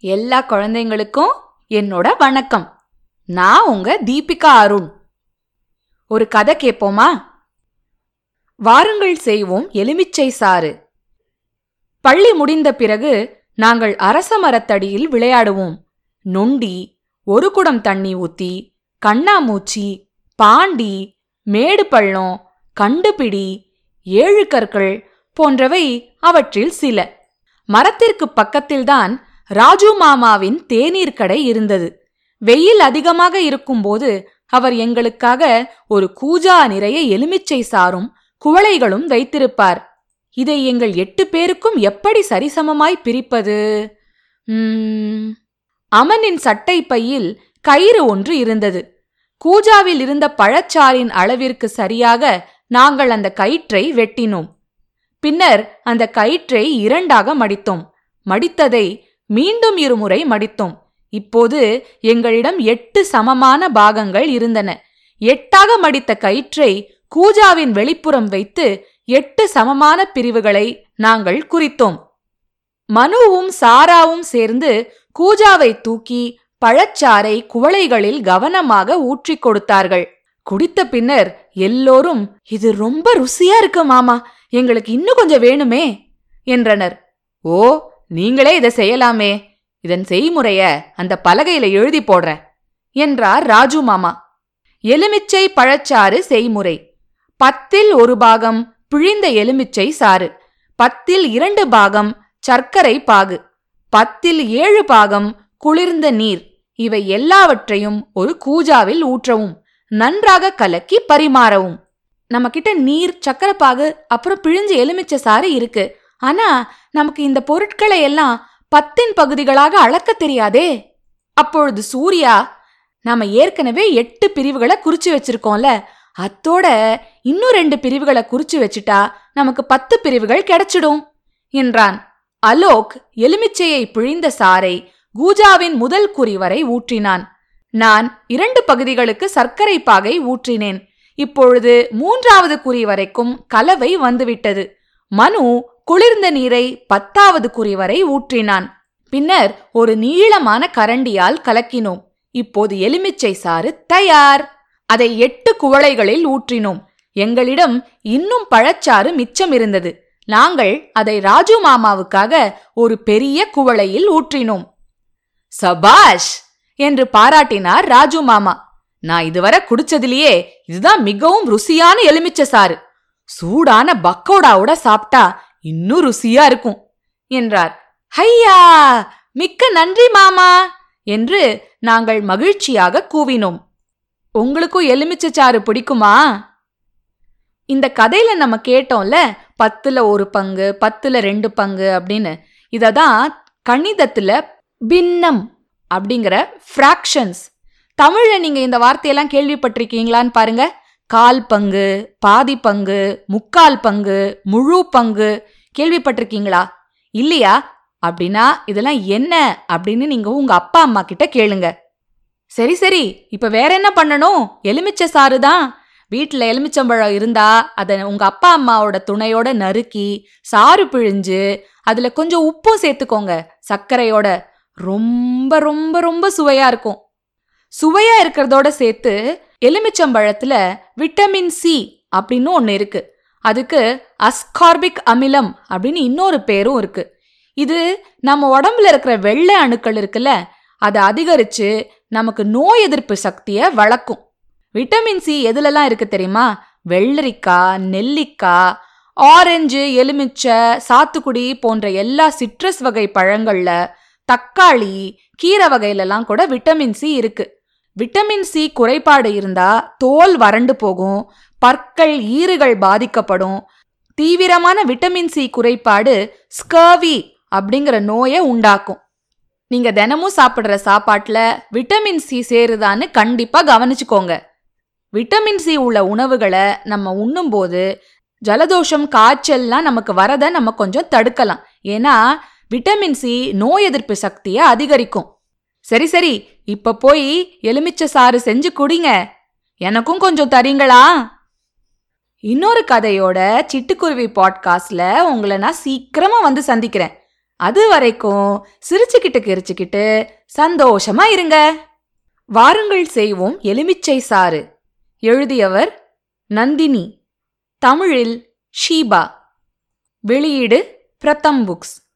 எல்லா குழந்தைங்களுக்கும் என்னோட வணக்கம். நான் உங்க தீபிகா அருண். ஒரு கதை கேட்போமா வாருங்கள் செய்வோம் எலுமிச்சை சாறு. பள்ளி முடிந்த பிறகு நாங்கள் அரச மரத்தடியில் விளையாடுவோம். நொண்டி ஒரு குடம் தண்ணி ஊத்தி கண்ணாமூச்சி பாண்டி மேடு பள்ளம் கண்டுபிடி ஏழு கற்கள் போன்றவை அவற்றில் சில. மரத்திற்கு பக்கத்தில்தான் ராஜு மாமாவின் தேநீர் கடை இருந்தது. வெயில் அதிகமாக இருக்கும்போது அவர் எங்களுக்காக ஒரு கூஜா நிறைய எலுமிச்சை சாறும் குவளைகளும் வைத்திருப்பார். இதை எங்கள் எட்டு பேருக்கும் எப்படி சரிசமமாய் பிரிப்பது? அமனின் சட்டை பையில் கயிறு ஒன்று இருந்தது. கூஜாவில் இருந்த பழச்சாரின் அளவிற்கு சரியாக நாங்கள் அந்த கயிற்றை வெட்டினோம். பின்னர் அந்த கயிற்றை இரண்டாக மடித்தோம். மடித்ததை மீண்டும் இருமுறை மடித்தோம். இப்போது எங்களிடம் எட்டு சமமான பாகங்கள் இருந்தன. எட்டாக மடித்த கயிற்றை கூஜாவின் வெளிப்புறம் வைத்து எட்டு சமமான பிரிவுகளை நாங்கள் குறித்தோம். மனுவும் சாராவும் சேர்ந்து கூஜாவை தூக்கி பழச்சாறை குவளைகளில் கவனமாக ஊற்றிக் கொடுத்தார்கள். குடித்த பின்னர் எல்லோரும் இது ரொம்ப ருசியா இருக்கு மாமா எங்களுக்கு இன்னும் கொஞ்சம் வேணுமே என்றனர். ஓ நீங்களே இதை செய்யலாமே. இதன் செய்முறைய அந்த பலகையில எழுதி போடுறேன் என்றார் ராஜு மாமா. எலுமிச்சை பழச்சாறு செய்முறை. பத்தில் ஒரு பாகம் பிழிந்த எலுமிச்சை சாறு. பத்தில் இரண்டு பாகம் சர்க்கரை பாகு. பத்தில் ஏழு பாகம் குளிர்ந்த நீர். இவை எல்லாவற்றையும் ஒரு கூஜாவில் ஊற்றவும் நன்றாக கலக்கி பரிமாறவும். நம்ம கிட்ட நீர் சக்கரப்பாகு அப்புறம் பிழிஞ்ச எலுமிச்சை சாறு இருக்கு. ஆனா நமக்கு இந்த பொருட்களை எல்லாம் பத்தின் பகுதிகளாக அளக்க தெரியாதே. அப்பொழுது சூர்யா நாம ஏற்கனவே எட்டு பிரிவுகளை குறிச்சு வச்சிருக்கோம்ல அத்தோட இன்னும் ரெண்டு பிரிவுகளை குறிச்சு வச்சுட்டா நமக்கு பத்து பிரிவுகள் கிடைச்சிடும் என்றான். அலோக் எலுமிச்சையை பிழிந்த சாரை கூஜாவின் முதல் குறி வரை ஊற்றினான். நான் இரண்டு பகுதிகளுக்கு சர்க்கரை பாகை ஊற்றினேன். இப்பொழுது மூன்றாவது குறி வரைக்கும் கலவை வந்துவிட்டது. மனு குளிர்ந்த நீரை பத்தாவது குறி வரை ஊற்றினான். பின்னர் ஒரு நீளமான கரண்டியால் கலக்கினோம். இப்போது எலுமிச்சை சாறு தயார். அதை எட்டு குவளைகளில் ஊற்றினோம். எங்களிடம் இன்னும் பழச்சாறு மிச்சம் இருந்தது. நாங்கள் அதை ராஜு மாமாவுக்காக ஒரு பெரிய குவளையில் ஊற்றினோம். சபாஷ்! என்று பாராட்டினார் ராஜு மாமா. நான் இதுவரை குடிச்சதிலேயே இதுதான் மிகவும் ருசியான எலுமிச்சை சாறு. சூடான பக்கோடாவோட சாப்பிட்டா இன்னும் ருசியா இருக்கும் என்றார். ஹையா! மிக்க நன்றி மாமா! என்று நாங்கள் மகிழ்ச்சியாக கூவினோம். உங்களுக்கும் எலுமிச்சை சாறு பிடிக்குமா? இந்த கதையில நம்ம கேட்டோம்ல பத்துல ஒரு பங்கு பத்துல ரெண்டு பங்கு அப்படின்னு. இததான் கணிதத்துல பின்னம் அப்படிங்கிற ஃப்ராக்ஷன்ஸ் தமிழ்ல நீங்க இந்த வார்த்தையெல்லாம் கேள்விப்பட்டிருக்கீங்களான்னு பாருங்க. கால் பங்கு பாதி பங்கு முக்கால் பங்கு முழு பங்கு கேள்விப்பட்டிருக்கீங்களா? இல்லையா? அப்படின்னா இதெல்லாம் என்ன அப்படின்னு நீங்க உங்க அப்பா அம்மா கிட்ட கேளுங்க. சரி சரி. இப்ப வேற என்ன பண்ணணும்? எலுமிச்சை சாறு தான். வீட்டில் எலுமிச்சம்பழம் இருந்தா அதை உங்க அப்பா அம்மாவோட துணையோட நறுக்கி சாறு பிழிஞ்சு அதுல கொஞ்சம் உப்பும் சேர்த்துக்கோங்க. சர்க்கரையோட ரொம்ப ரொம்ப ரொம்ப சுவையா இருக்கும். சுவையா இருக்கிறதோட சேர்த்து எலுமிச்சம்பழத்துல விட்டமின் சி அப்படின்னு ஒன்று இருக்கு. அதுக்கு அஸ்கார்பிக் அமிலம் அப்படின்னு இன்னொரு பேரும் இருக்கு. இது நம்ம உடம்புல இருக்கிற வெள்ளை அணுக்கள் இருக்குல்ல அதை அதிகரித்து நமக்கு நோய் எதிர்ப்பு சக்தியை வளர்க்கும். விட்டமின் சி எதுலலாம் இருக்கு தெரியுமா? வெள்ளரிக்காய் நெல்லிக்காய் ஆரஞ்சு எலுமிச்சை சாத்துக்குடி போன்ற எல்லா சிட்ரஸ் வகை பழங்கள்ல தக்காளி கீரை வகையிலலாம் கூட விட்டமின் சி இருக்குது விட்டமின் சி குறைபாடு இருந்தா தோல் வறண்டு போகும் பற்கள் ஈறுகள் பாதிக்கப்படும். தீவிரமான விட்டமின் சி குறைபாடு ஸ்கர்வி அப்படிங்கிற நோயை உண்டாக்கும். நீங்க தினமும் சாப்பிட்ற சாப்பாட்டுல விட்டமின் சி சேருதான்னு கண்டிப்பா கவனிச்சுக்கோங்க. விட்டமின் சி உள்ள உணவுகளை நம்ம உண்ணும்போது ஜலதோஷம் காய்ச்சல்லாம் நமக்கு வரதை நம்ம கொஞ்சம் தடுக்கலாம். ஏன்னா விட்டமின் சி நோய் எதிர்ப்பு சக்தியை அதிகரிக்கும். சரி சரி இப்ப போய் எலுமிச்ச சாறு செஞ்சு குடிங்க. எனக்கும் கொஞ்சம் தரீங்களா? இன்னொரு கதையோட சிட்டுக்குருவி பாட்காஸ்ட்ல உங்களை நான் சீக்கிரமா வந்து சந்திக்கிறேன். அது வரைக்கும் சிரிச்சுக்கிட்டு கிரிச்சுக்கிட்டு சந்தோஷமா இருங்க. வாருங்கள் செய்வோம் எலுமிச்சை சாறு. எழுதியவர் நந்தினி. தமிழில் ஷீபா. வெளியீடு பிரதம் புக்ஸ்.